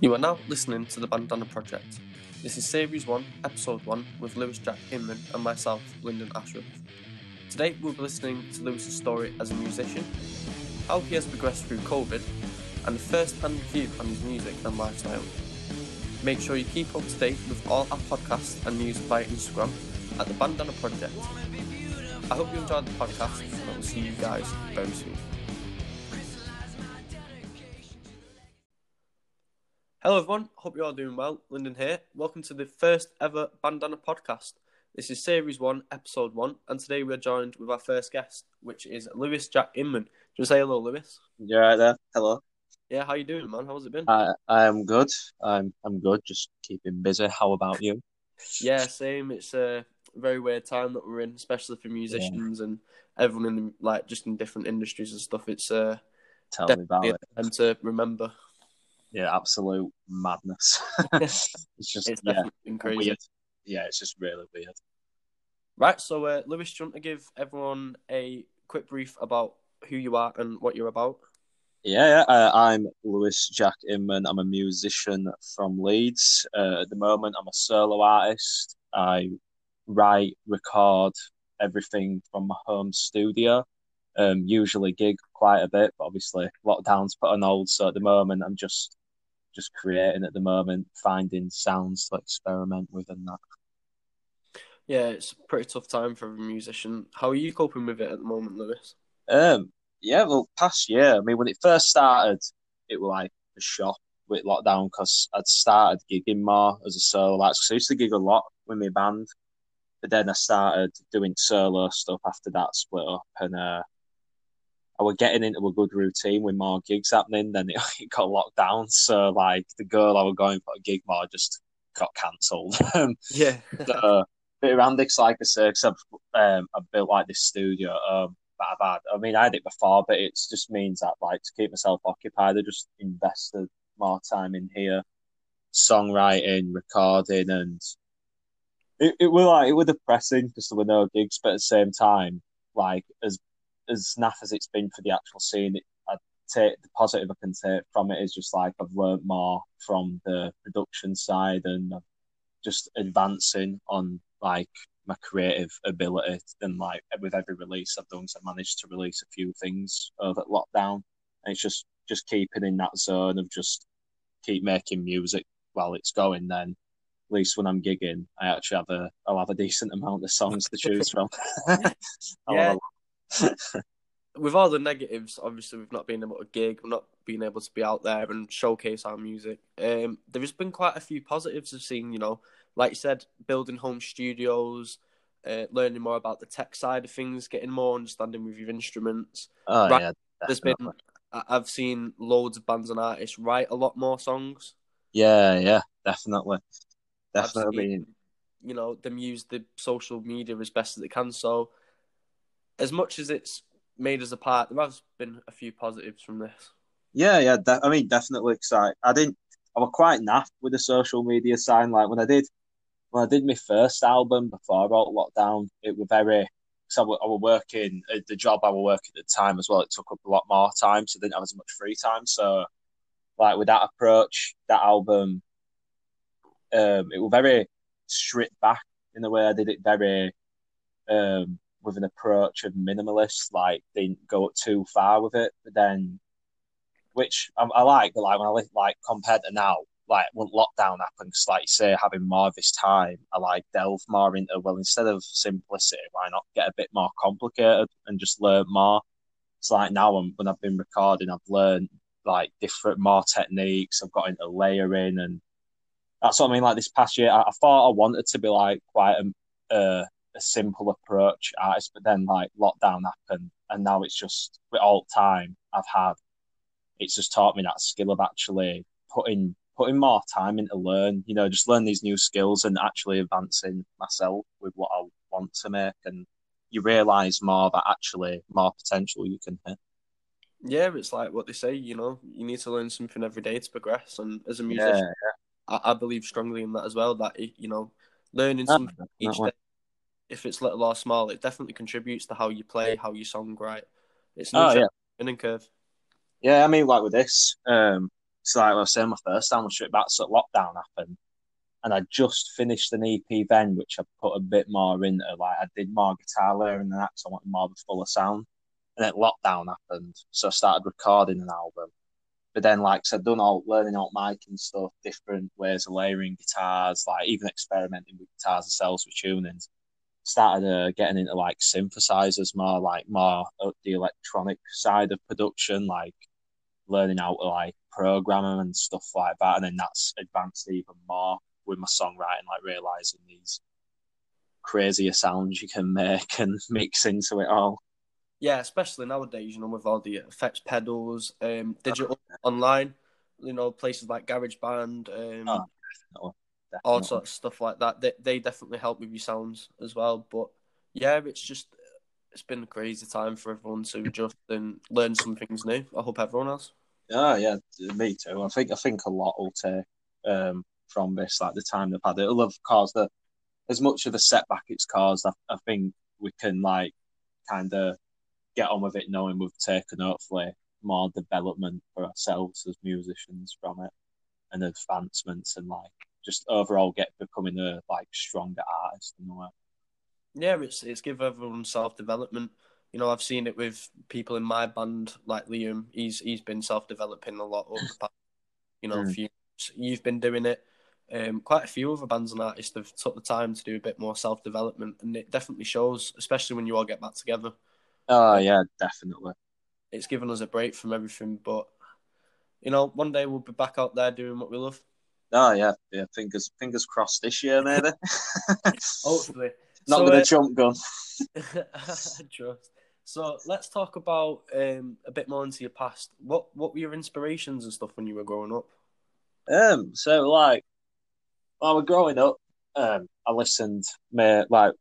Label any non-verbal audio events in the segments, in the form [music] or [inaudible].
You are now listening to the Bandanna Project. This is Series 1, Episode 1, with Lewis Jack Inman and myself, Lyndon Ashworth. Today we'll be listening to Lewis's story as a musician, how he has progressed through COVID, and a first hand view on his music and lifestyle. Make sure you keep up to date with all our podcasts and news via Instagram at the Bandanna Project. I hope you enjoyed the podcast and I will see you guys very soon. Hello everyone, hope you're all doing well. Lyndon here. Welcome to the first ever Bandanna podcast. This is series one, episode one, and today we're joined with our first guest, which is Lewis Jack Inman. Do you say hello, Lewis? You're right there. Hello. Yeah, how you doing, man? How's it been? I I am good. I'm I'm good. Just keeping busy. How about you? [laughs] Yeah, same. It's a very weird time that we're in, especially for musicians and everyone in the, like just in different industries and stuff. It's uh, Tell me about it. a time to remember. Yeah, absolute madness. [laughs] it's just It's yeah, crazy. weird. Yeah, it's just really weird. Right, so uh, Lewis, do you want to give everyone a quick brief about who you are and what you're about? Yeah, yeah. Uh, I'm Lewis Jack Inman. I'm a musician from Leeds. Uh, at the moment, I'm a solo artist. I write, record everything from my home studio. Um, usually gig quite a bit, but obviously lockdown's put on hold. So at the moment, I'm just just creating at the moment, finding sounds to experiment with and that. Yeah, it's a pretty tough time for a musician. How are you coping with it at the moment, Lewis? Um, yeah, well, past year, I mean, when it first started, it was like a shock with lockdown because I'd started gigging more as a solo act. 'Cause I used to gig a lot with my band, but then I started doing solo stuff after that split up, and uh, I was getting into a good routine with more gigs happening. Then it, [laughs] it got locked down, so like the girl I was going for a gig more just got cancelled. [laughs] Um, Yeah, uh, bit of Andix, like I say, because I've, um, I've built like this studio um, that I've had. I mean, I had it before, but it just means that like to keep myself occupied, I just invested more time in here, songwriting, recording, and it, it was like it was depressing because there were no gigs, but at the same time, like as as naff as it's been for the actual scene, it, I take the positive I can take from it is just like I've learned more from the production side and just advancing on like my creative ability and like with every release I've done so I managed to release a few things over lockdown and it's just just keeping in that zone of just keep making music while it's going then at least when I'm gigging I actually have a I'll have a decent amount of songs to choose from [laughs] Yeah. [laughs] with all the negatives, obviously we've not been able to gig, we've not been able to be out there and showcase our music. Um, there has been quite a few positives I've seen. You know, like you said, building home studios, uh, learning more about the tech side of things, getting more understanding with your instruments. oh Right. yeah There's been. I've seen loads of bands and artists write a lot more songs. yeah yeah definitely definitely seen, you know, them use the social media as best as they can. So, as much as it's made us apart, there has been a few positives from this. Yeah, yeah. De- I mean, definitely. Cause I, I didn't. I was quite naff with the social media sign. Like when I did, when I did my first album before I wrote Lockdown, it was very. Cause I was, I was working at the job I was working at the time as well. It took up a lot more time, so I didn't have as much free time. So, like with that approach, that album, um, it was very stripped back in the way I did it. Very, um, with an approach of minimalist. Like they didn't go too far with it, but then which I, I like, but like when I li- like compared to now, like when lockdown happened, like you say, having more of this time, I like delve more into well, instead of simplicity, why not get a bit more complicated and just learn more? It's like now I'm, when I've been recording, I've learned like different more techniques. I've got into layering, and that's what I mean. Like this past year, I, I thought I wanted to be like quite a, a a simple approach artist, but then like lockdown happened, and now it's just with all time I've had it's just taught me that skill of actually putting putting more time into learn, you know, just learn these new skills and actually advancing myself with what I want to make and you realise more that actually more potential you can hit. Yeah, it's like what they say, you know, you need to learn something every day to progress. And as a Yeah, musician, I, I believe strongly in that as well. That you know, learning ah, something each day, if it's little or small, it definitely contributes to how you play, how you songwrite. It's Oh no yeah. learning curve. Yeah, I mean like with this, um So like I was saying, my first album was straight back, so lockdown happened, and I just finished an EP then, which I put a bit more into. Like I did more guitar layering than that, so I wanted more of a fuller sound. And then lockdown happened, so I started recording an album. But then, like so I said, done all learning out mic and stuff, different ways of layering guitars, like even experimenting with guitars themselves with tunings. Started uh, getting into like synthesizers more, like more the electronic side of production, like learning how to like program them and stuff like that. And then that's advanced even more with my songwriting, like realizing these crazier sounds you can make and [laughs] mix into it all. Yeah, especially nowadays, you know, with all the effects pedals, um, digital online, you know, places like GarageBand, um, oh, definitely, definitely. all sorts of stuff like that. They they definitely help with your sounds as well. But yeah, it's just it's been a crazy time for everyone to adjust and learn some things new. I hope everyone else. Yeah, yeah, me too. I think I think a lot will take um, from this, like the time they've had. It'll have caused the as much of a setback it's caused. I, I think we can like kind of get on with it, knowing we've taken hopefully more development for ourselves as musicians from it, and advancements, and like just overall get becoming a like stronger artist in a way. Yeah, it's it's give everyone self development. You know, I've seen it with people in my band, like Liam. He's he's been self developing a lot over the past, you know, mm. few. You've been doing it. Um, quite a few other bands and artists have took the time to do a bit more self development, and it definitely shows, especially when you all get back together. Oh yeah, definitely. It's given us a break from everything, but you know, one day we'll be back out there doing what we love. Oh yeah, yeah. Fingers fingers crossed this year, maybe. [laughs] Hopefully, not so, with uh, a jump gun. [laughs] trust. So let's talk about um, a bit more into your past. What what were your inspirations and stuff when you were growing up? Um, so like, while we're growing up, um, I listened. My like,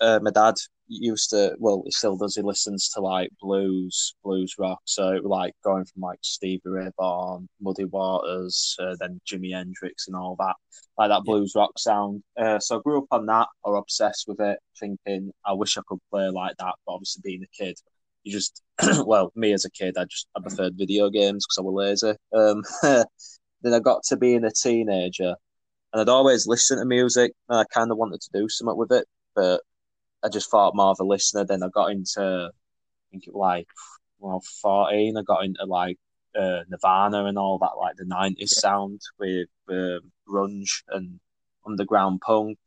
uh, my dad used to well he still does he listens to like blues blues rock. So like going from like Stevie Ray Vaughan Muddy Waters uh, then Jimi Hendrix and all that like that blues rock sound. Uh, so I grew up on that or obsessed with it thinking I wish I could play like that but obviously being a kid you just [clears throat] well me as a kid I just I preferred video games because I was lazy. Um, [laughs] then I got to being a teenager and I'd always listen to music and I kind of wanted to do something with it but I just thought more of a listener. Then I got into, I think it was like, well, 14, I got into like uh, Nirvana and all that, like the 90s sound with uh, grunge and underground punk.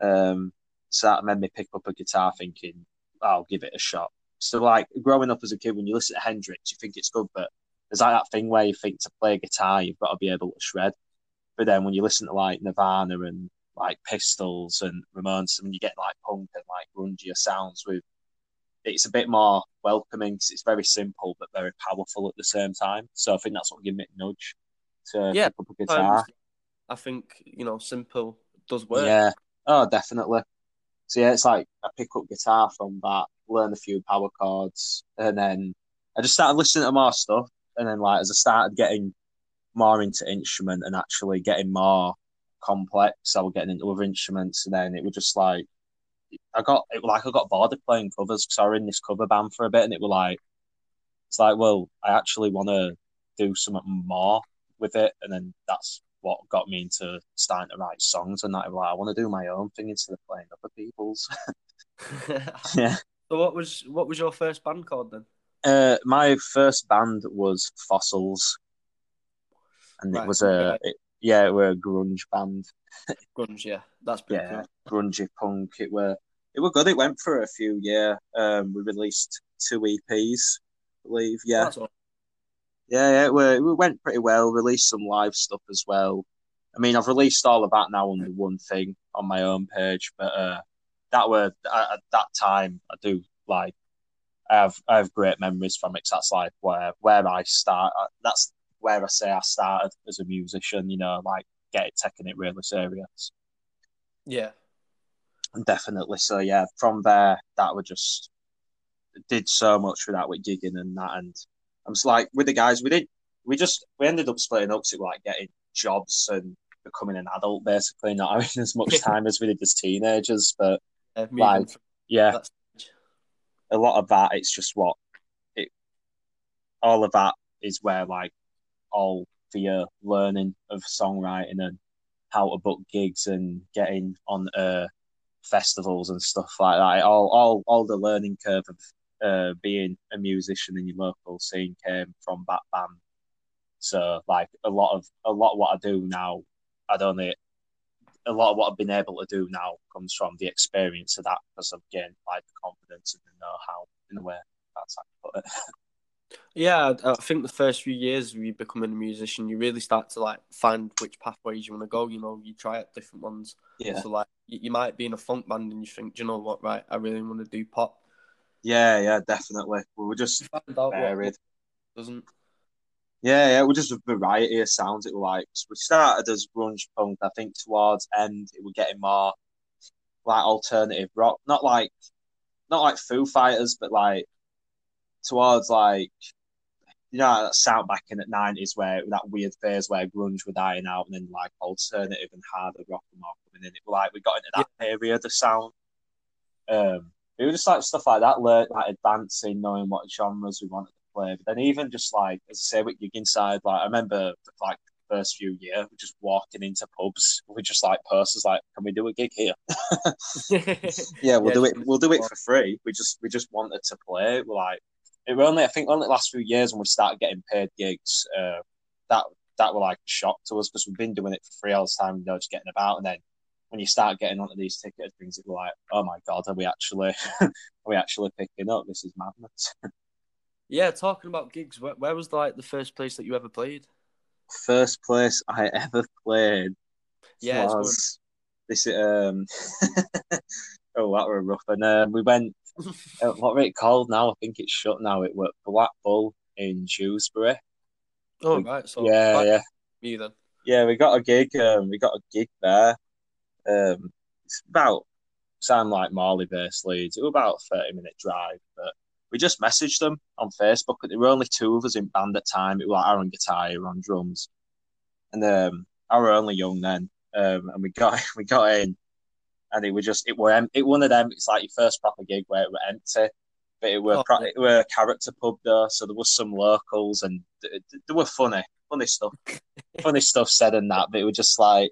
Um, so that made me pick up a guitar thinking, I'll give it a shot. So, like, growing up as a kid, when you listen to Hendrix, you think it's good, but there's like that thing where you think to play a guitar, you've got to be able to shred. But then when you listen to like Nirvana and like Pistols and Ramones, and you get like punk and like grungier sounds with. It's a bit more welcoming because it's very simple but very powerful at the same time. So I think that's what gave me a nudge to yeah, pick up a guitar. I think you know, simple does work. Yeah. Oh, definitely. So yeah, it's like I pick up guitar from that, learn a few power chords, and then I just started listening to more stuff. And then like as I started getting more into instrument and actually getting more complex. I was getting into other instruments, and then it was just like I got it like I got bored of playing covers because I was in this cover band for a bit, and it was like it's like, well, I actually want to do something more with it, and then that's what got me into starting to write songs and that. Like, I want to do my own thing instead of playing other people's. [laughs] [laughs] yeah. So what was what was your first band called then? Uh, my first band was Fossils, and right, it was a it, yeah, we're a grunge band. [laughs] grunge, yeah, that's pretty yeah, cool. grungy punk. It were it were good. It went for a few year. Um, we released two EPs, I believe. Yeah, yeah, yeah. It, were, it went pretty well. Released some live stuff as well. I mean, I've released all of that now under one thing on my own page, but uh, that were at that time. I do like. I have I have great memories from it. that's like where where I start. Uh, that's where I say I started as a musician, you know, like get it taking it really serious. Yeah. And definitely. So yeah, from there that would just did so much for that with gigging and that and I'm just like with the guys we did we just we ended up splitting up to like getting jobs and becoming an adult basically, not [laughs] having as much time as we did as teenagers. But uh, like yeah. A lot of that it's just what it all of that is where like all for your learning of songwriting and how to book gigs and getting on uh, festivals and stuff like that. All all all the learning curve of uh, being a musician in your local scene came from that band. So like a lot of a lot of what I do now, I'd only a lot of what I've been able to do now comes from the experience of that because I've gained like the confidence and the know how in a way. That's how I put it. Yeah, I think the first few years of you becoming a musician, you really start to like find which pathways you want to go. You know, you try out different ones. Yeah. So like, you, might be in a funk band and you think, do you know what? Right, I really want to do pop. Yeah, yeah, definitely. We were just You find out what varied. doesn't. Yeah, yeah, we're just a variety of sounds. It was like so we started as grunge punk. I think towards end it was getting more like alternative rock, not like not like Foo Fighters, but like towards like you know that sound back in the nineties where that weird phase where grunge were dying out and then like alternative and harder rock and more coming in. It was like we got into that period of sound. Um, it was just like stuff like that, learn like advancing, knowing what genres we wanted to play. But then even just like as I say, with gig inside, like I remember like the first few years, we just walking into pubs, we just like posters like, "Can we do a gig here?" [laughs] [laughs] yeah, we'll Yeah, do it. We'll do it for free. We just we just wanted to play. We're like it were only I think only the last few years when we started getting paid gigs. Uh, that that were like a shock to us because we've been doing it for all the time, you know, just getting about, and then when you start getting onto these ticket things, it's like, oh my god, are we actually [laughs] are we actually picking up? This is madness. [laughs] yeah, talking about gigs, where, where was like the first place that you ever played? First place I [laughs] ever played Yeah, was this. Um, oh, that were rough. And um, we went. Uh, what were it called now? I think it's shut now. It was Black Bull in Shrewsbury. Oh right, so yeah, yeah, me then. yeah. We got a gig. Um, we got a gig there. Um, it's about sound like Marley based Leeds. It was about a thirty minute drive, but we just messaged them on Facebook. There were only two of us in band at the time. It was like Aaron guitar, Aaron drums, and um, I were only young then. Um, and we got [laughs] we got in, and it was just it were it one of them. It's like your first proper gig where it were empty, but it were Oh, yeah. it were a character pub though, so there was some locals and th- th- they were funny, funny stuff, [laughs] funny stuff said and that. But it was just like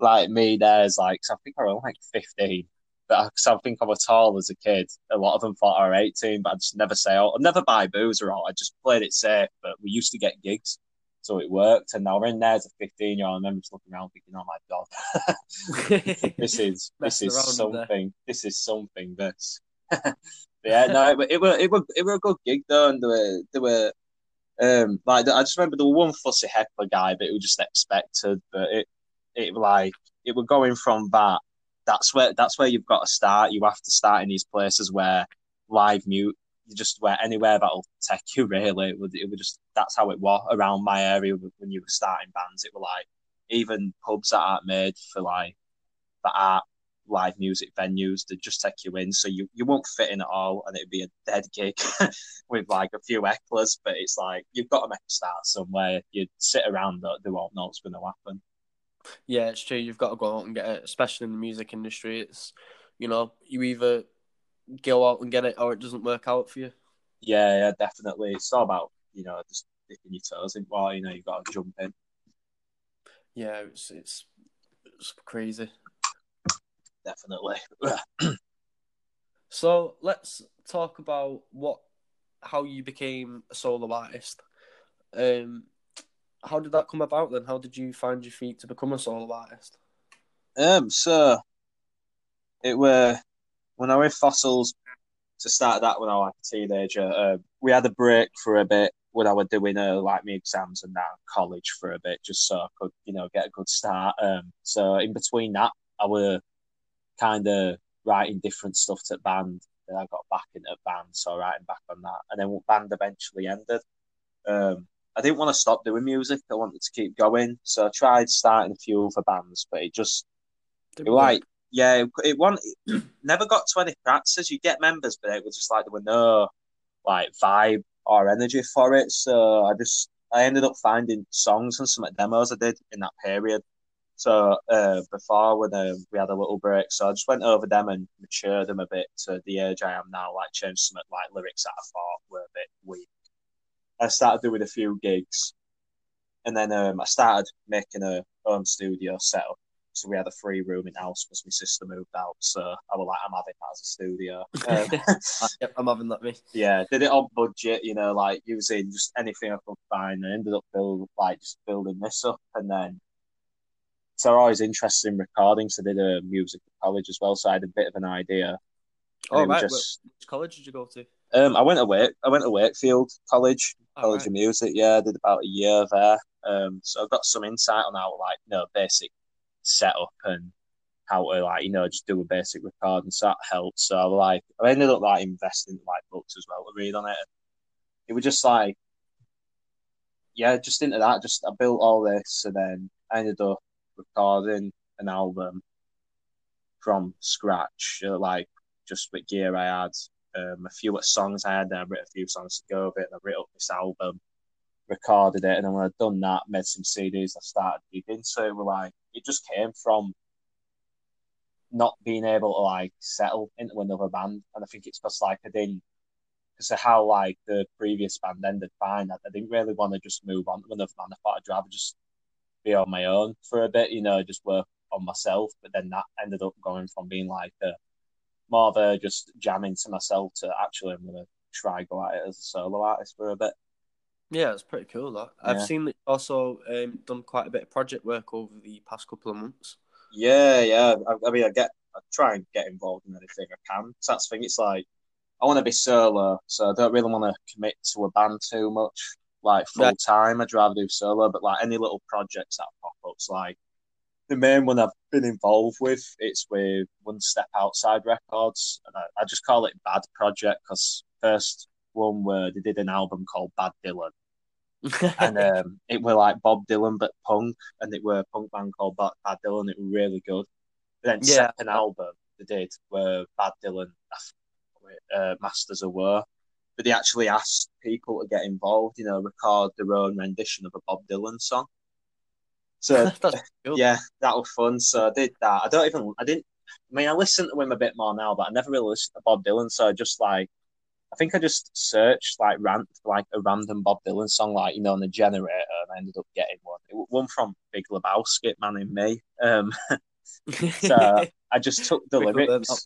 like me. There's like 'cause I think I was like fifteen. But because I think I was tall as a kid, a lot of them thought I was 18, but I just never say, oh, I'd never buy booze or all. I just played it safe, but we used to get gigs. So it worked. And now we're in there as a 15 year old. I remember just looking around thinking, oh my God, [laughs] this is [laughs] this is around in there. something. This is something. This. [laughs] yeah, no, it, were- it were it were it were a good gig though, and there were there were um like I just remember there was one fussy heckler guy, but it was just expected. But it it like it were going from that. That's where that's where you've got to start. You have to start in these places where live mute. Just where anywhere that'll take you. Really, it would it would just that's how it was around my area when you were starting bands. It were like even pubs that aren't made for like that art live music venues They just take you in, so you, you won't fit in at all, and it'd be a dead gig [laughs] with like a few hecklers. But it's like you've got to make a start somewhere. You sit around, they won't know what's going to happen. Yeah, it's true. You've got to go out and get it, especially in the music industry. It's you know, you either go out and get it or it doesn't work out for you. Yeah, yeah, definitely. It's all about you know just dipping your toes in. Well, you know, you've got to jump in. Yeah, it's it's, it's crazy. Definitely. [clears throat] So let's talk about what how you became a solo artist. Um, how did that come about then? How did you find your feet to become a solo artist? Um, so it were when I was fossils to start that when I was like a teenager. Uh, we had a break for a bit when I was doing uh, like my exams and that college for a bit, just so I could you know get a good start. Um, so in between that, I were kind of writing different stuff to band. Then I got back into band, so writing back on that, and then band eventually ended. Um, I didn't want to stop doing music. I wanted to keep going, so I tried starting a few other bands, but it just it like yeah, it, it one it [clears throat] never got to any practices. You get members, but it was just like there were no like vibe or energy for it. So I just I ended up finding songs and some demos I did in that period. So uh, before when uh, we had a little break, so I just went over them and matured them a bit to the age I am now. Like changed some like lyrics that I thought were a bit weak. I started doing a few gigs, and then um, I started making a home studio setup. So we had a free room in house because my sister moved out. So I was like, I'm having that as a studio. [laughs] [laughs] Um, yep, I'm having that me. yeah, did it on budget, you know, like using just anything I could find. and ended up build like just building this up, and then so I was interested in recording. So I did a music college as well. So I had a bit of an idea. Oh right, just- which college did you go to? Um, I went to Wake, I went to Wakefield College, Oh, College right. of Music. Yeah, I did about a year there. Um, so I've got some insight on how like you know basic setup and how to like you know just do a basic recording. So that helped. So like I ended up like investing like books as well to read on it. It was just like yeah, just into that. Just I built all this, and then I ended up recording an album from scratch, uh, like just with gear I had, um, a few songs I had, then I wrote a few songs to go with it, and I wrote up this album, recorded it, and then when I'd done that, made some CDs, I started gigging. So it was like it just came from not being able to like settle into another band, and I think it's because like I didn't. Because of how like the previous band ended fine, I I didn't really want to just move on to another band. I thought I'd rather just be on my own for a bit, you know, just work on myself. But then that ended up going from being like a more of a just jamming to myself to actually I'm gonna try go at it as a solo artist for a bit. Yeah, it's pretty cool. That I've Yeah. seen that you've also um, done quite a bit of project work over the past couple of months. Yeah, yeah. I, I mean, I get, I try and get involved in anything I can. So that's the thing. It's like I want to be solo, so I don't really want to commit to a band too much, like full Right. time. I'd rather do solo, but like any little projects that pop up, it's like the main one I've been involved with. It's with One Step Outside Records, and I, I just call it Bad Project because first one where they did an album called Bad Dylan. [laughs] and um, it were like Bob Dylan but punk, and it were a punk band called Bad, Bad Dylan. It was really good. But then Yeah. second album they did were Bad Dylan, uh, Masters of War, but they actually asked people to get involved. You know, record their own rendition of a Bob Dylan song. So [laughs] [laughs] cool. yeah, that was fun. So I did that. I don't even. I didn't. I mean, I listen to him a bit more now, but I never really listened to Bob Dylan. So I just like, I think I just searched like rant like a random Bob Dylan song, like you know, on the generator, and I ended up getting one. It one from Big Lebowski, Man in Me. Um, [laughs] so I just took the lyrics.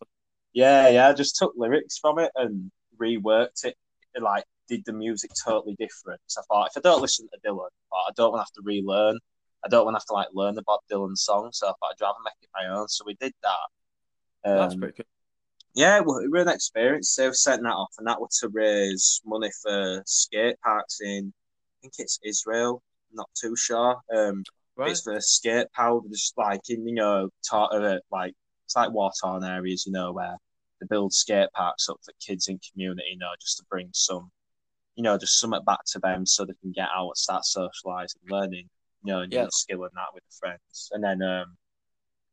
Yeah, yeah, I just took lyrics from it and reworked it. Like, did the music totally different. So I thought, if I don't listen to Dylan, I I don't want to have to relearn. I don't want to have to like learn the Bob Dylan song. So I thought I'd rather make it my own. So we did that. Um, That's pretty cool. Yeah, well, it was an experience. So we sent that off, and that was to raise money for skate parks in, I think it's Israel. Not too sure. Um, Right. it's for skate park, just like in you know, like it's like war torn areas, you know, where they build skate parks up for kids in community, you know, just to bring some, you know, just something back to them so they can get out and start socializing, learning, you know, and Yeah. skill and that with the friends. And then, um,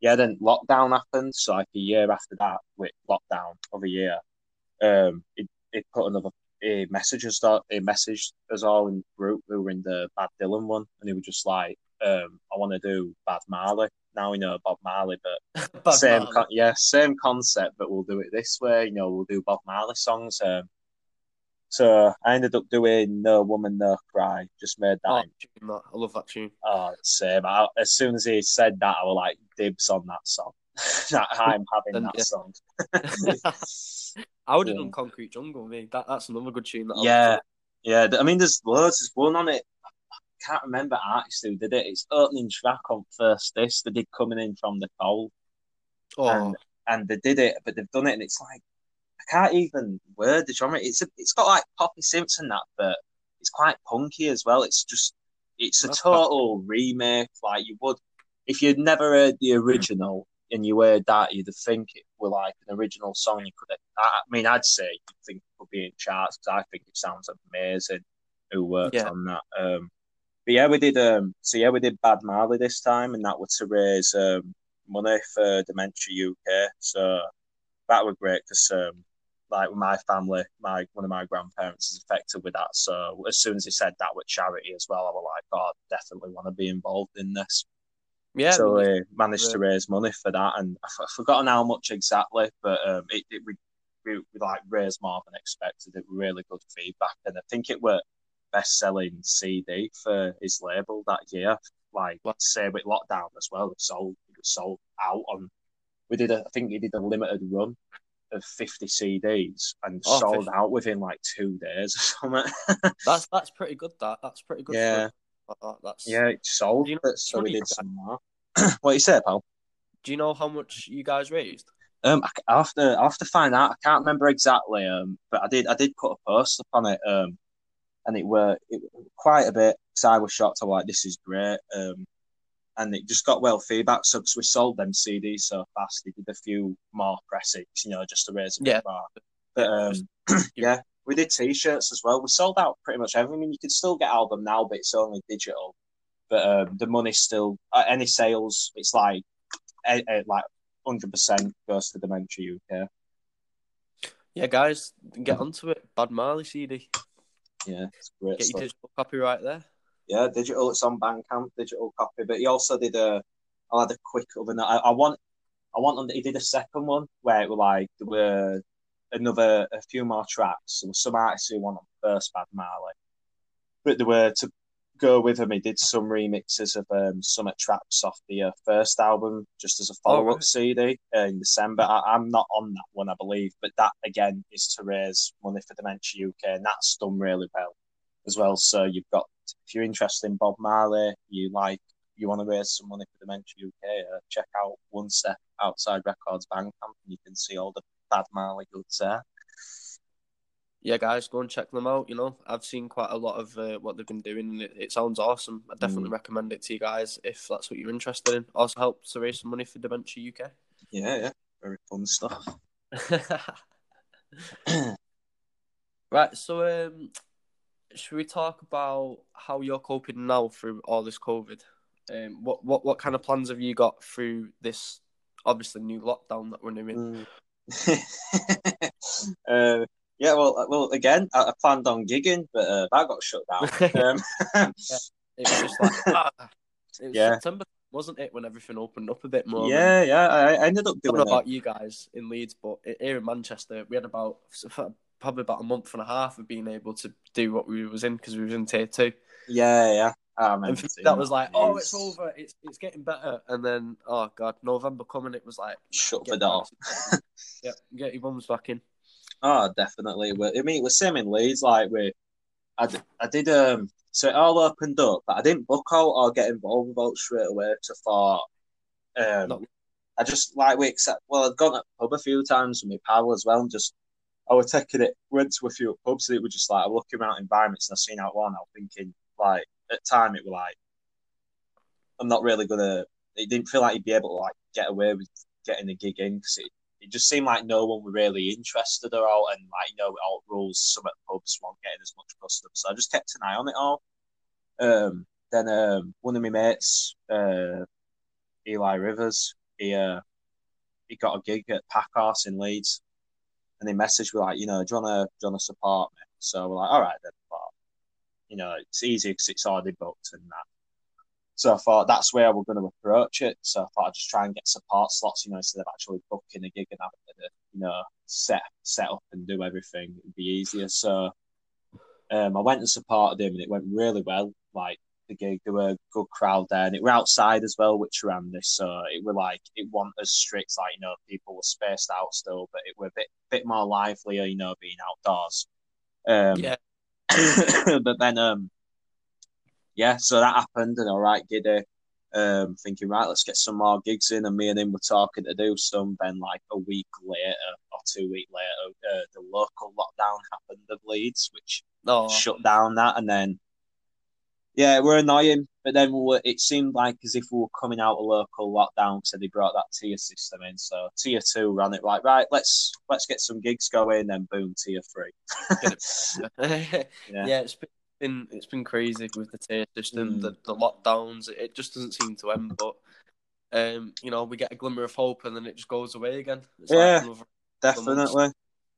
yeah, then lockdown happened. So like a year after that, with lockdown of a year, um, it, it put another a message us start a message us all in group who were in the Bad Dylan one, and he was just like, um, I want to do Bad Marley. Now we know Bob Marley, but [laughs] Bad same, Marley. con- yeah, same concept, but we'll do it this way. You know, we'll do Bob Marley songs. Um, so I ended up doing No Woman No Cry. Just made that. Oh. I love that tune. oh, same. I, as soon as he said that, I was like dibs on that song. [laughs] that I'm having that song. [laughs] I would have Yeah. done Concrete Jungle. Me, that that's another good tune. That Yeah, yeah. I mean, there's loads. There's one on it. I can't remember artist who did it. It's opening track on first disc. They did coming in from the cold, Oh, and and they did it, but they've done it, and it's like can't even word the genre. It's a, it's got like Poppy Simpson that, but it's quite punky as well. It's just it's a That's total remake. Like you would if you'd never heard the original and you heard that, you'd think it were like an original song. You could, I I mean, I'd say you think it could be in charts because I think it sounds amazing. Who worked Yeah. on that? Um, but yeah, we did. Um, so yeah, we did Bad Marley this time, and that was to raise um, money for Dementia UK. So that was great because, um, like, my family, my one of my grandparents is affected with that. So as soon as he said that with charity as well, I was like, God, definitely want to be involved in this. yeah. so I we managed to raise money for that, and I've forgotten how much exactly, but um, it, it we, we, we like raised more than expected. It was really good feedback, and I think it were best selling CD for his label that year. Like let's say with lockdown as well, it sold it sold out on. We did a, I think he did a limited run of fifty CDs and Oh, sold 50. out within like two days or something. That's [laughs] that's pretty good. That that's pretty good. Yeah. That's yeah, it sold. You know but so we did some more. [clears throat] what you say, pal? Do you know how much you guys raised? Um, I, I have to, I have to find out. I can't remember exactly. Um, but I did, I did put a post up on it. Um, and it were it quite a bit. So I was shocked. I was like, this is great. Um, and it just got well feedback. So we sold them CDs so fast, they did a few more pressings, you know, just to raise a bit Yeah. more. But um, [clears throat] yeah, we did T-shirts as well. We sold out pretty much everything. I mean, you can still get album now, but it's only digital. But um, the money still uh, any sales, it's like eh, eh, like hundred percent goes to Dementia UK. Yeah, guys, get onto it. Bad Marley CD. Yeah, it's great Get stuff. your digital copy right there. Yeah, digital. It's on Bandcamp, digital copy. But he also did a. I had a quick other. I, I want. I want. He did a second one where it was like there were another a few more tracks. There were some artists who wanted first Bad Marley, but there were to go with him. He did some remixes of um, some tracks off the uh, first album, just as a follow up right. CD uh, in December. I, I'm not on that one, I believe, but that again is to raise money for Dementia UK, and that's done really well as well. So you've got if you're interested in Bob Marley, you like you want to raise some money for Dementia UK, uh, check out One Step Outside Records Bandcamp, and you can see all the Bad Marley goods there. Yeah, guys, go and check them out. You know, I've seen quite a lot of uh, what they've been doing, and it, it sounds awesome. I definitely recommend it to you guys if that's what you're interested in. Also helps to raise some money for Dementia UK. Yeah, yeah, very fun stuff. [laughs] [clears throat] right, so um, should we talk about how you're coping now through all this COVID? Um, what what what kind of plans have you got through this obviously new lockdown that we're doing? [laughs] uh, yeah, well, uh, well, again, I, I planned on gigging, but uh, that got shut down. [laughs] Um, It was just like [laughs] ah, it was Yeah. September, wasn't it, when everything opened up a bit more? yeah, yeah, I, I ended up I don't doing know it. about you guys in Leeds, but here in Manchester, we had about probably about a month and a half of being able to do what we was in because we was in tier two. Yeah, yeah. I And that was like, oh, it's over, it's it's getting better, and then oh god, November coming, it was like, Shut the door. [laughs] yeah, get your bums back in. Oh, definitely. Well, I mean, it was same in Leeds. Like we, I, I did um, so it all opened up, but I didn't book out or get involved with out straight away. I thought, um, No. I just like we accept. Well, I'd gone to pub a few times with my pal as well, and just I was taking it. Went to a few pubs, and it was just like I'm looking around environments, and I seen out one. I was thinking, like at time, it was like I'm not really gonna. It didn't feel like you'd be able to like get away with getting a gig in because it, it just seemed like no one were really interested at all, and like you know, all rules. Some at pubs weren't getting as much custom, so I just kept an eye on it all. Um, then um, one of my mates, uh, Eli Rivers, he uh, he got a gig at Packhorse in Leeds, and he messaged me like, you know, do you wanna do you wanna support me? So we're like, all right then, but you know, it's easy because it's already booked and that. So I thought that's where we're going to approach it. So I thought I'd just try and get support slots, you know, instead of actually booking a gig and having to, you know, set set up and do everything. It'd be easier. So um, I went and supported him, and it went really well. Like the gig, there were a good crowd there, and it were outside as well, which ran this. So it were like it wasn't as strict, like you know, people were spaced out still, but it were a bit bit more livelier, you know, being outdoors. Um, yeah, [coughs] but then um yeah, so that happened and all right, giddy. Um thinking, right, let's get some more gigs in and me and him were talking to do some then like a week later or two week later, uh, the local lockdown happened of Leeds, which no, shut down that and then yeah, we're annoying, but then we were, it seemed like as if we were coming out of local lockdown, so they brought that tier system in. So tier two ran it like right, let's let's get some gigs going, then boom, tier three. [laughs] [laughs] yeah. Yeah. it's been it's been crazy with the tier system, Mm. the, the lockdowns. It just doesn't seem to end, but um, you know, we get a glimmer of hope and then it just goes away again. It's Yeah. like another- Definitely,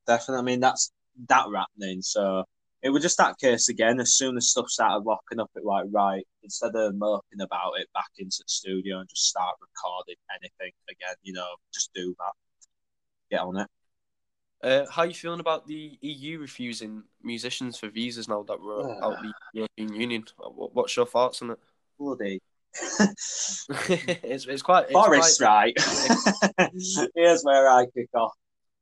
definitely. I mean, that's that happening. So it was just that case again. As soon as stuff started locking up, it like right instead of moping about it, back into the studio and just start recording anything again. You know, just do that. Get on it. Uh, how are you feeling about the EU refusing musicians for visas now that we're Uh. out the European Union? What's your thoughts on it? [laughs] Bloody it's, it's quite. It's Boris, quite, right? [laughs] Here's where I kick off.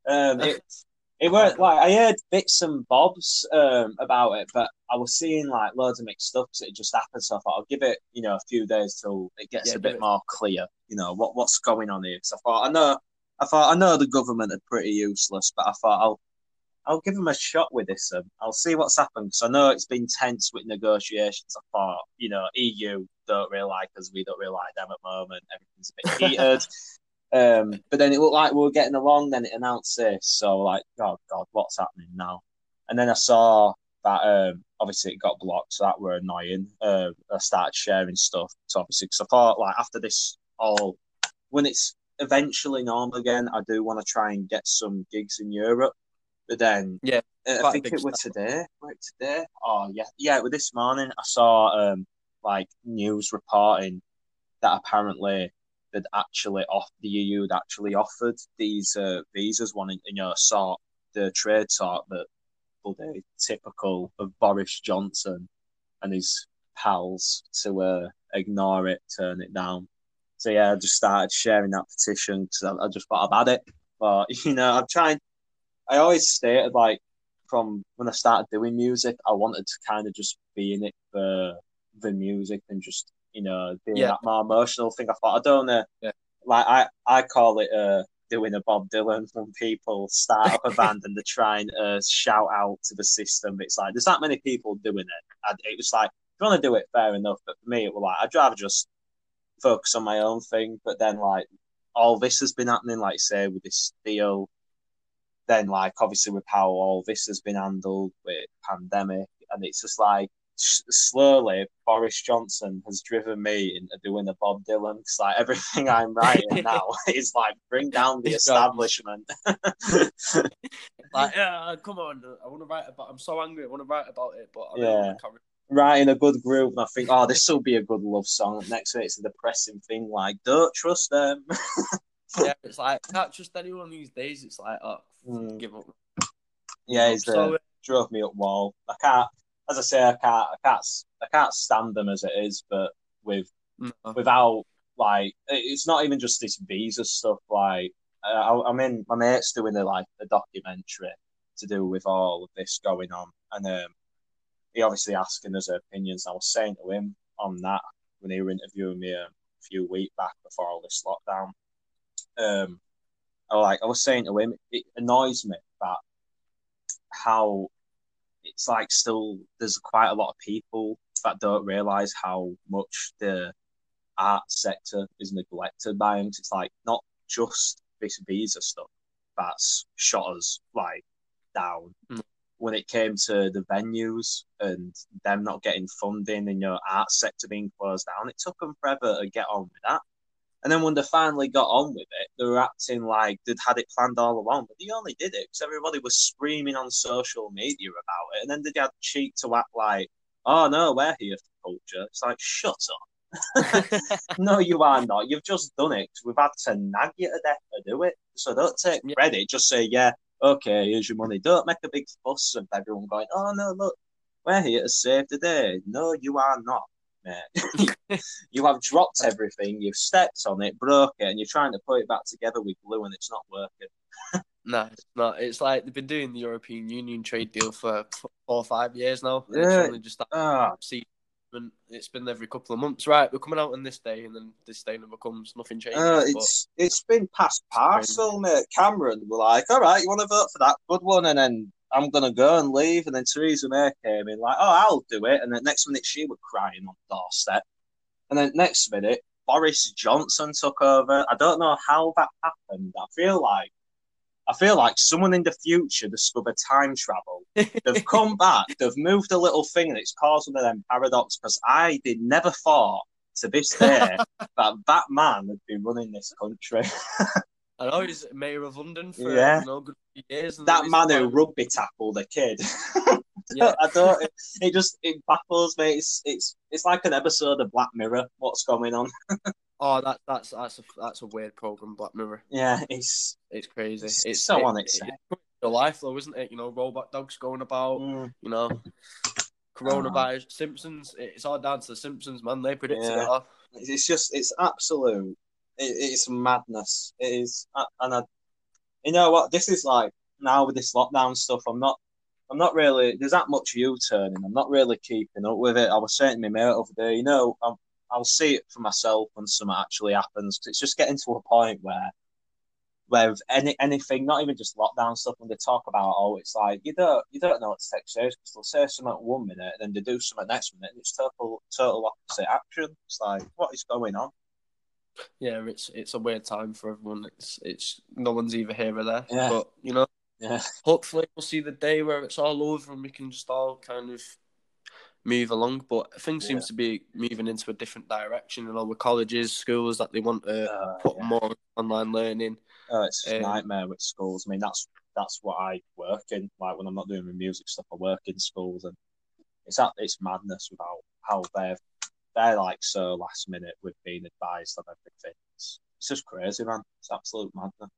Um, it, [laughs] it weren't like I heard bits and bobs um, about it, but I was seeing like loads of mixed stuff. 'cause it just happened, so I thought I'll give it, you know, a few days till it gets Yeah, a bit it- more clear. You know what what's going on here? Because I thought I know, I thought I know the government are pretty useless, but I thought I'll. I'll give them a shot with this. Um, I'll see what's happened because I know it's been tense with negotiations. I thought, you know, EU don't really like us, we don't really like them at the moment. Everything's a bit heated. [laughs] Um, but then it looked like we were getting along. Then it announced this, so like, oh god, what's happening now? And then I saw that um, obviously it got blocked, so that were annoying. Uh, I started sharing stuff, so obviously because I thought like after this all, when it's eventually normal again, I do want to try and get some gigs in Europe. But then, Yeah, uh, I think it was today. Right today? Oh yeah, yeah. It was this morning. I saw um like news reporting that apparently that actually off the EU had actually offered these uh, visas, wanting you know sort the trade talk that bloody typical of Boris Johnson and his pals to uh, ignore it, turn it down. So yeah, I just started sharing that petition because I, I just thought I've it. But [laughs] you know, I'm trying. I always stated like from when I started doing music, I wanted to kind of just be in it for the music and just you know doing Yeah. that more emotional thing. I thought I don't know, Yeah. like I I call it uh doing a Bob Dylan when people start up a [laughs] band and they're trying to shout out to the system. It's like there's that many people doing it. And it was like if you want to do it, fair enough. But for me, it was like I'd rather just focus on my own thing. But then like all this has been happening, like say with this deal then like obviously with how all this has been handled with pandemic and it's just like slowly Boris Johnson has driven me into doing a Bob Dylan because like everything [laughs] I'm writing [laughs] now is like bring down the establishment [laughs] Like, yeah, come on. I want to write about. I'm so angry. I want to write about it, but I Yeah. carry. writing a good groove and I think oh this will be a good love song next week, it's a depressing thing like don't trust them Yeah, it's like can't trust anyone these days. It's like, oh, Mm. give up. yeah he's So, uh, drove me up wall I can't as I say I can't I can't I can't stand them as it is but with no. without like it's not even just this visa stuff. Like uh, I, I'm in my mate's doing a like a documentary to do with all of this going on, and um, he obviously asking us opinions. I was saying to him on that when he were interviewing me a few weeks back before all this lockdown. Um, I like I was saying to him, it annoys me that how it's like still there's quite a lot of people that don't realize how much the art sector is neglected by him. It's like not just this visa stuff that's shot us like down. Mm. When it came to the venues and them not getting funding and your art sector being closed down, it took them forever to get on with that. And then when they finally got on with it, they were acting like they'd had it planned all along, but they only did it because everybody was screaming on social media about it. And then they had cheek to act like, oh no, we're here for culture. It's like, shut up. [laughs] [laughs] no, you are not. You've just done it 'cause we've had to nag you to death to do it. So don't take credit. Just say, yeah, okay, here's your money. Don't make a big fuss of everyone going, oh no, look, we're here to save the day. No, you are not, mate. [laughs] you have dropped everything. You've stepped on it, broke it, and you're trying to put it back together with glue, and it's not working. [laughs] No, it's not. It's like they've been doing the European Union trade deal for four or five years now. Yeah. It's only just Ah, see. and It's been every couple of months, right? We're coming out on this day, and then this day never comes. Nothing changes. Uh, it's it's been past parcel, mate. Cameron were like, all right, you want to vote for that good one, and then I'm gonna go and leave, and then Theresa May came in like, oh, I'll do it, and then next minute she was crying on the doorstep, and then next minute Boris Johnson took over. I don't know how that happened. I feel like. I feel like someone in the future discovered time travel. They've [laughs] come back, they've moved a little thing, and it's caused one of them paradox. Because I did never thought to this day [laughs] that that man would be running this country. [laughs] I know he's mayor of London for Yeah. know, good years. and that man who rugby tackled a kid. [laughs] Yeah. I don't. It, it just it baffles me. It's it's it's like an episode of Black Mirror. What's going on? [laughs] Oh, that that's that's a that's a weird program, Black Mirror. Yeah, it's It's crazy. It's It's so it- on its it- head. life, though, isn't it? You know, robot dogs going about. Mm. You know, coronavirus, Simpsons. It's all down to the Simpsons, man. They predicted Yeah. it all. It's just, it's absolute, it, it's madness. It is, and I, you know what? This is like now with this lockdown stuff. I'm not, I'm not really. There's that much U-turning. I'm not really keeping up with it. I was saying to my mate over there, you know, I'm, I'll see it for myself when something actually happens. 'cause it's just getting to a point where, where any anything, not even just lockdown stuff, when they talk about, oh, it's like you don't, you don't know what to take serious because they'll say something one minute, and then they do something next minute, and it's total, total opposite action. It's like, what is going on? Yeah, it's it's a weird time for everyone. It's it's no one's either here or there. Yeah. But you know, Yeah. hopefully we'll see the day where it's all over and we can just all kind of move along. But things Yeah. seems to be moving into a different direction. You know, with colleges, schools that they want to Uh, put yeah. more online learning. Oh, it's a Um, nightmare with schools. I mean, that's that's what I work in. Like when I'm not doing my music stuff, I work in schools, and it's it's madness about how how they're like so last minute with being advised on everything. It's, it's just crazy, man. It's absolute madness.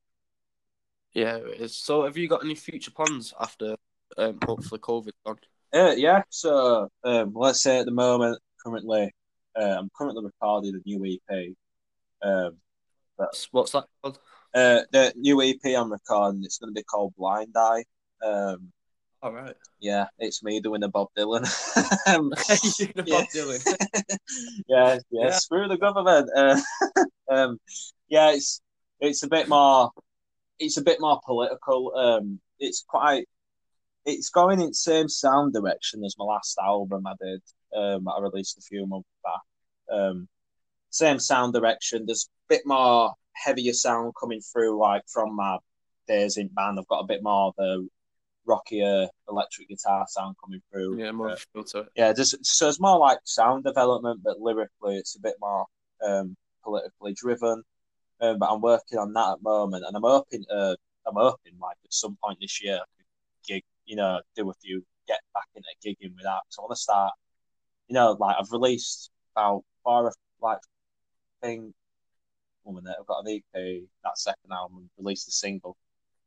Yeah, it is. So, have you got any future plans after um, hopefully COVID gone? Uh, yeah. So um, let's say at the moment, currently, uh, I'm currently recording a new EP. Um, What's, what's that called? uh, the new EP I'm recording, it's going to be called Blind Eye. Um, All right. yeah, it's me doing a Bob Dylan. [laughs] um, [laughs] the yeah. Bob Dylan. [laughs] yeah, yeah, Yeah. screw the government. Uh, um, yeah, it's it's a bit more, it's a bit more political. Um, it's quite, it's going in the same sound direction as my last album I did. Um, I released a few months back. Um, same sound direction. There's a bit more heavier sound coming through, like from my days in band. I've got a bit more of the rockier electric guitar sound coming through. yeah, more Uh, of a feel to it. yeah, there's, so it's more like sound development, but lyrically it's a bit more um, politically driven. Um, but I'm working on that at the moment, and I'm hoping, uh, I'm hoping like at some point this year, I gig, you know, do a few, get back into gigging with that. So I want to start, you know, like I've released about four, like thing, one minute, I've got an EP, that second album, released a single.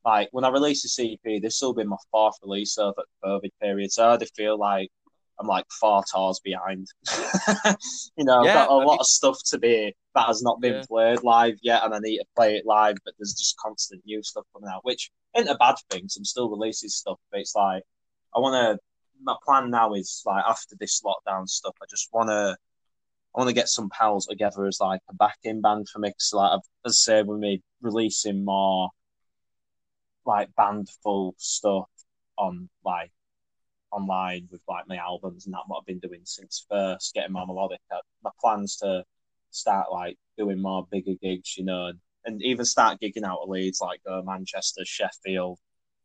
Like when I release the CP, this will be my fourth release over the COVID period. So I already feel like I'm like four tours behind. [laughs] you know, I've got a I lot mean- of stuff to be that has not been Yeah. played live yet, and I need to play it live. But there's just constant new stuff coming out, which ain't a bad thing. 'cause I'm still releasing stuff, but it's like I want to. My plan now is like after this lockdown stuff, I just want to. I want to get some pals together as like a backing band for me. Like I've, as I say, with me releasing more like bandful stuff on like online with like my albums and that what I've been doing since first getting my melodic. uh, My plans to start like doing more bigger gigs, you know, and, and even start gigging out of Leeds, like uh, Manchester, Sheffield,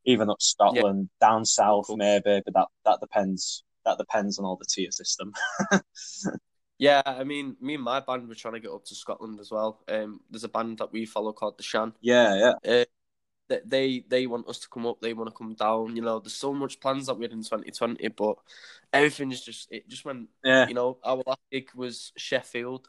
even up Scotland, down south Cool. maybe, but that that depends. That depends on all the tier system. [laughs] Yeah, I mean, me and my band were trying to get up to Scotland as well. Um, there's a band that we follow called the Shan. yeah, yeah, They they, they want us to come up. They want to come down. You know, there's so much plans that we had in 2020, but everything's just it just went. yeah. You know, our last gig was Sheffield,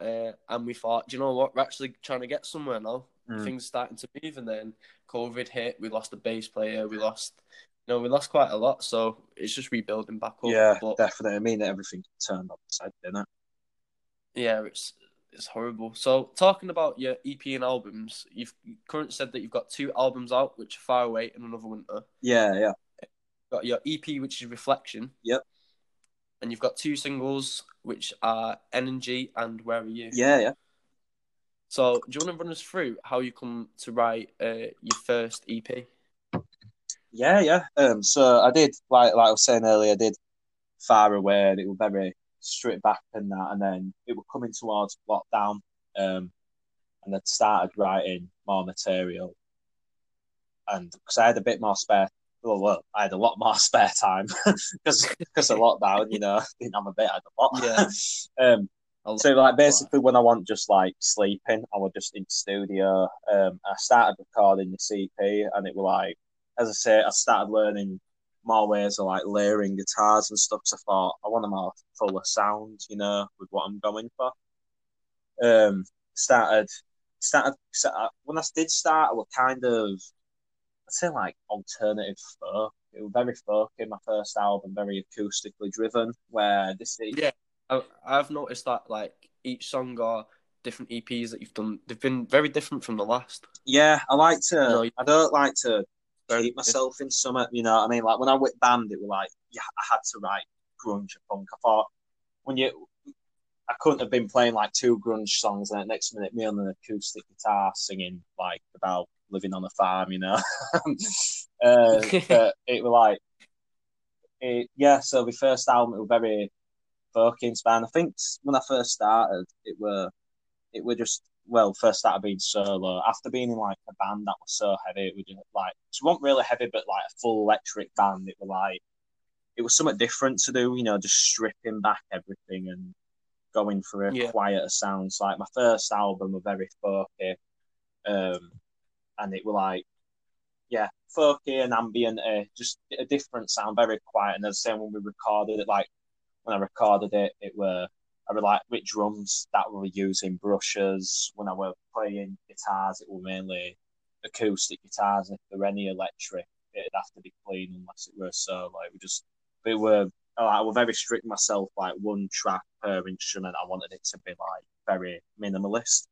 uh, and we thought, do you know what? We're actually trying to get somewhere now. Mm. Things starting to move, and then COVID hit. We lost a bass player. We lost, you know, we lost quite a lot. So it's just rebuilding back up. Yeah, but definitely. I mean, everything turned upside down. Yeah, it's it's horrible. So talking about your EP and albums, you've currently said that you've got two albums out, which are Far Away and Another Winter. Yeah, yeah, You've got your EP, which is Reflection. Yep. And you've got two singles, which are Energy and Where Are You? yeah, yeah. So do you want to run us through how you come to write uh, your first EP? Yeah, yeah. Um, so I did like like I was saying earlier, I did far away, and it was very stripped back and that, and then it was coming towards lockdown, um, and I'd started writing more material, and because I had a bit more spare, well, well, I had a lot more [laughs] spare time because because of lockdown, you know, [laughs] didn't have a bit, I had a lot. Yeah. [laughs] um, so like basically when I want just like sleeping, I was just in studio. Um, I started recording the CP, and it was like, as I say, I started learning more ways of like layering guitars and stuff. So I thought I want a more fuller sound, you know, with what I'm going for. Um, started started, started when I did start, I was kind of I'd say like alternative folk. It was very folk in my first album, very acoustically driven. Where this is Yeah, I've noticed that like each song or different EPs that you've done, they've been very different from the last. yeah, I like to. No, you- I don't like to keep myself in summer. You know, what I mean, like when I went band, it was like yeah, I had to write grunge or punk. I thought when you, I couldn't have been playing like two grunge songs and then next minute me on an acoustic guitar singing like about living on a farm, you know. [laughs] uh, [laughs] but it was like, it, yeah. So the first album, it was very folk inspired. I think when I first started, it were, it were just well, first started being solo. After being in like a band that was so heavy, it was like it wasn't really heavy, but like a full electric band. It was like it was something different to do, you know, just stripping back everything and going for a Yeah. quieter sounds. Like my first album was very folky, um, and it was like, yeah, folky and ambient, uh, just a different sound, very quiet. And the same when we recorded it, like when I recorded it, it were I were like with drums that we were using brushes. When I were playing guitars, it were mainly acoustic guitars. If there were any electric, it'd have to be clean unless it were so. Like we just we were oh, I was very strict myself, like one track per instrument. I wanted it to be like very minimalist.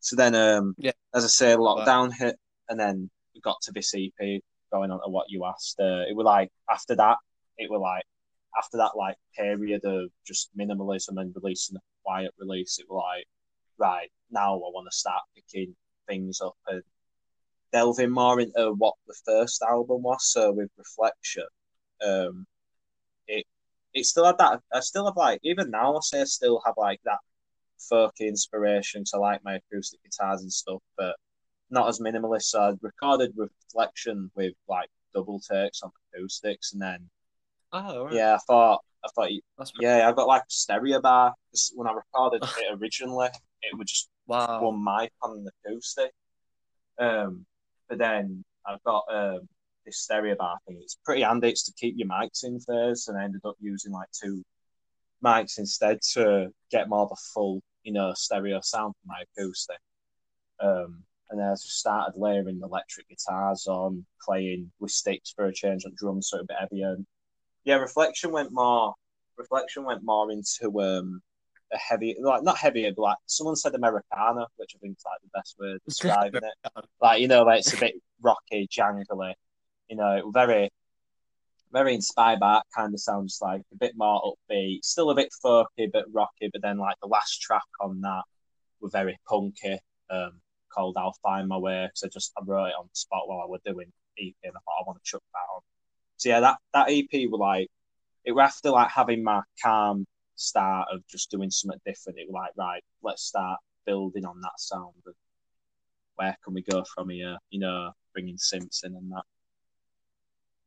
So then, um, Yeah. as I say, lockdown hit, and then we got to this EP. Going on to what you asked, uh, it was like after that, it was like after that like period of just minimalism and releasing a quiet release. It was like right now I want to start picking things up and delving more into what the first album was. So with Reflection, um, it it still had that. I still have like even now I say I still have like that folky inspiration. to like my acoustic guitars and stuff, but not as minimalist. So I recorded Reflection with like double takes on acoustics, and then Oh, right. yeah, I thought I thought That's yeah, I got like a stereo bar when I recorded [laughs] it originally, it was just wow. one mic on the acoustic. Um, but then I've got um, this stereo bar thing. It's pretty handy. It's to keep your mics in phase, and I ended up using like two mics instead to get more of a full, you know, stereo sound for my acoustic. Um, and then I just started layering electric guitars on, playing with sticks for a change on drums, so a bit heavier. Yeah, reflection went more. Reflection went more into um, a heavy, like not heavier, but like someone said Americana, which I think is like the best way of describing it. Like you know, like it's a bit rocky, jangly. You know, very, very inspired by that kind of sounds like a bit more upbeat, still a bit folky, but rocky. But then like the last track on that were very punky. Um, called "I'll Find My Way" because I just I wrote it on the spot while I was doing EP, and I thought I want to chuck that on. So yeah, that that EP were like it was after like having my calm start of just doing something different. It was like right, let's start building on that sound. And where can we go from here? You know, bringing Simpson and that.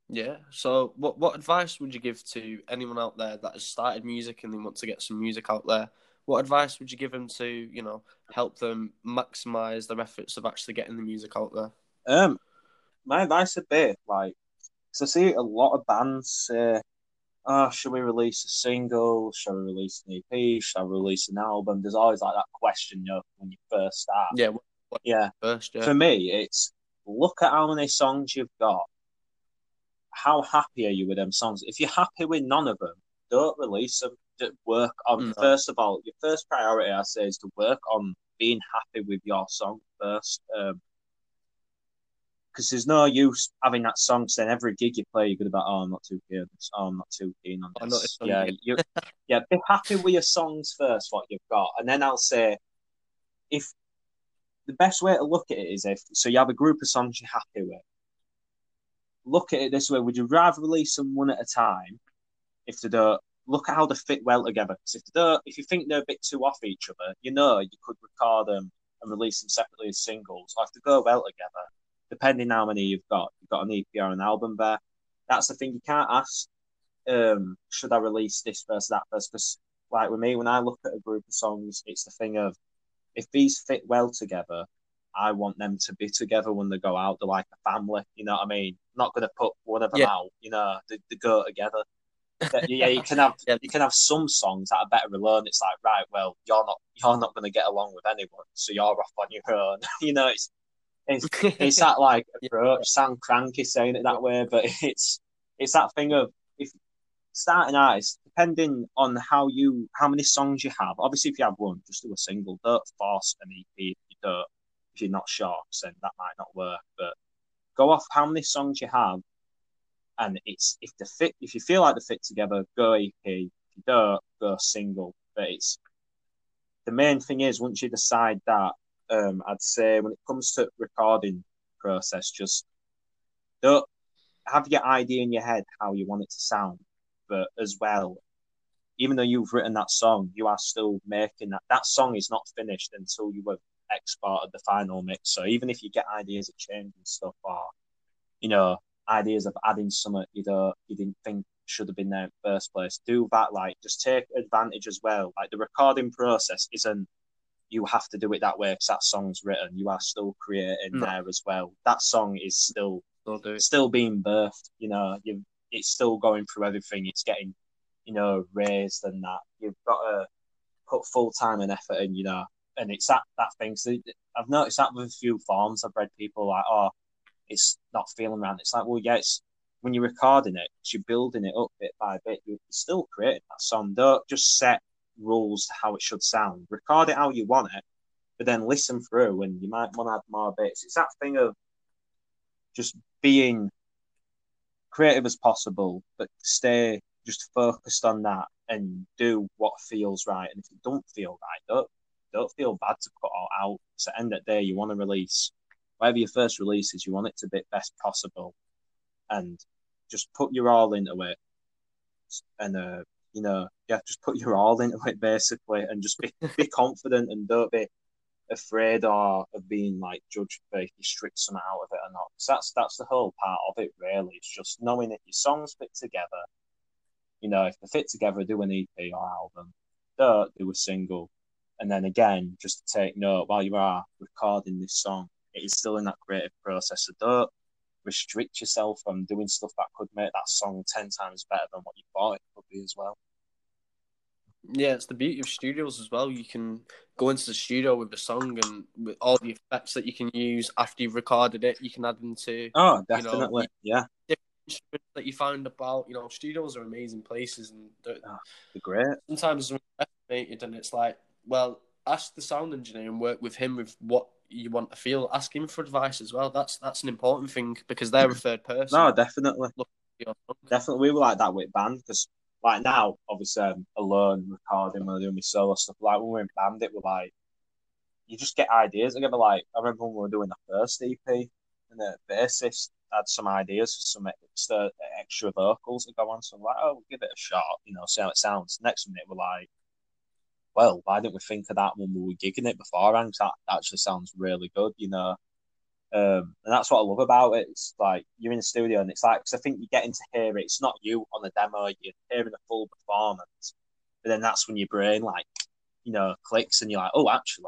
Yeah. So, what what advice would you give to anyone out there that has started music and they want to get some music out there? What advice would you give them to, you know, help them maximize their efforts of actually getting the music out there? Um, my advice would be like, so I see a lot of bands say, "Oh, should we release a single? Should we release an EP? Should I release an album?" There's always like that question, you know, when you first start. Yeah. Yeah, first? Yeah. for me, it's look at how many songs you've got. How happy are you with them songs? If you're happy with none of them, don't release them. Just work on No. first of all. Your first priority, I say, is to work on being happy with your song first. Um, because there's no use having that song. Cause then every gig you play, you're gonna be like, "Oh, I'm not too keen. Oh, I'm not too keen on this." not this yeah, you, [laughs] yeah. Be happy with your songs first, what you've got, and then I'll say, if the best way to look at it is if so, you have a group of songs you're happy with. Look at it this way: Would you rather release them one at a time? If they don't, look at how they fit well together. Because if they don't, if you think they're a bit too off each other, you know you could record them and release them separately as singles. Or if they go well together, depending how many you've got, you've got an EP or an album there. That's the thing you can't ask. Um, should I release this versus that versus? Because like with me, when I look at a group of songs, it's the thing of if these fit well together, I want them to be together when they go out. They're like a family, you know what I mean? not going to put one of them Yeah. out, you know, they, they go together. But, [laughs] yeah, you can have Yeah. you can have some songs that are better alone. It's like right, well, you're not you're not going to get along with anyone, so you're off on your own. [laughs] you know, it's it's [laughs] it's that like approach. Sound cranky saying it that way, but [laughs] it's it's that thing of if starting artists, depending on how you how many songs you have. Obviously, if you have one, just do a single. Don't force an EP if you don't. If you're not sure, then that might not work. But go off how many songs you have, and it's if the fit if you feel like they fit together, go EP. If you don't, go single. But it's the main thing is once you decide that, um, I'd say when it comes to recording process, just don't have your idea in your head how you want it to sound, but as well, even though you've written that song, you are still making that. That song is not finished until you have exported the final mix. So even if you get ideas of changing stuff or, you know, ideas of adding something you know you didn't think should have been there in the first place, do that. Like just take advantage as well. Like the recording process isn't you have to do it that way because that song's written. You are still creating there as well. That song is still They'll do it. still being birthed. You know, you it's still going through everything. It's getting, you know, raised and that. You've got to put full time and effort in. You know, and it's that that thing. So I've noticed that with a few forms. I've read people like, oh, it's not feeling right. It's like, well, yeah, it's when you're recording it, you're building it up bit by bit. You're still creating that song. Don't just set rules to how it should sound. Record it how you want it, but then listen through, and you might want to add more bits. It's that thing of just being creative as possible, but stay just focused on that and do what feels right. And if it don't feel right, don't don't feel bad to put all out. The end the day, you want to release whatever your first release is, you want it to be best possible, and just put your all into it. And uh, you know, yeah, just put your all into it basically, and just be be [laughs] confident and don't be afraid or of being like judged for if you strip some out of it or not. 'Cause that's that's the whole part of it really. It's just knowing that your songs fit together. You know, if they fit together, do an EP or album. Don't do a single. And then again, just to take note while you are recording this song, it is still in that creative process. So don't restrict yourself from doing stuff that could make that song ten times better than what you thought it could be as well. Yeah, it's the beauty of studios as well. You can go into the studio with the song and with all the effects that you can use after you've recorded it, you can add them to Oh, You know, definitely. yeah, that you find about. You know, studios are amazing places, and they're, ah, they're great. sometimes they're underestimated, and it's like, well, ask the sound engineer and work with him with what you want to feel. Ask him for advice as well. That's that's an important thing because they're a third person. No, definitely. Definitely we were like that with band because like now obviously I'm alone recording when I'm doing my solo stuff like when we we're in band it was like you just get ideas together like I remember when we were doing the first EP and the bassist had some ideas for some extra uh, extra vocals to go on so I'm like oh we'll give it a shot you know see how it sounds next minute we're like well why didn't we think of that when we were gigging it beforehand that actually sounds really good you know um, and that's what I love about it. It's like you're in the studio, and it's like because I think you're getting to hear it. It's not you on the demo; you're hearing a full performance. But then that's when your brain, like, you know, clicks, and you're like, "Oh, actually,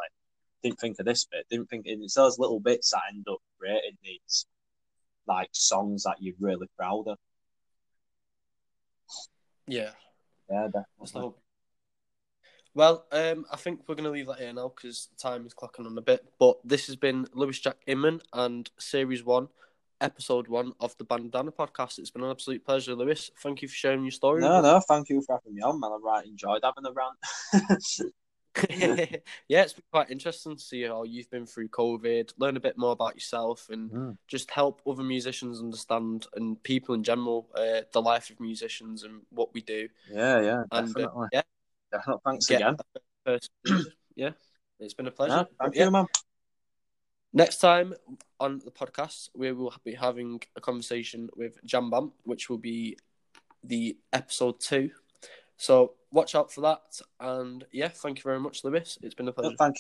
didn't think of this bit. Didn't think." And it's those little bits that end up creating these like songs that you're really proud of. Yeah, Yeah, definitely. Hope. Well, um, I think we're going to leave that here now because time is clocking on a bit. But this has been Lewis Jack Inman and Series 1, Episode 1 of the Bandanna Podcast. It's been an absolute pleasure, Lewis. Thank you for sharing your story. No, no, thank you for having me on, man. I right enjoyed having a rant. [laughs] [laughs] yeah, it's been quite interesting to see how you've been through COVID, learn a bit more about yourself, and Mm. just help other musicians understand and people in general uh, the life of musicians and what we do. yeah, yeah, And uh, definitely. yeah, definitely. Thanks get again. [clears throat] yeah, it's been a pleasure. Thank Yeah. you, man. Next time on the podcast, we will be having a conversation with Jambam, which will be the episode two. So watch out for that. And yeah, thank you very much, Lewis. It's been a pleasure. Thank you.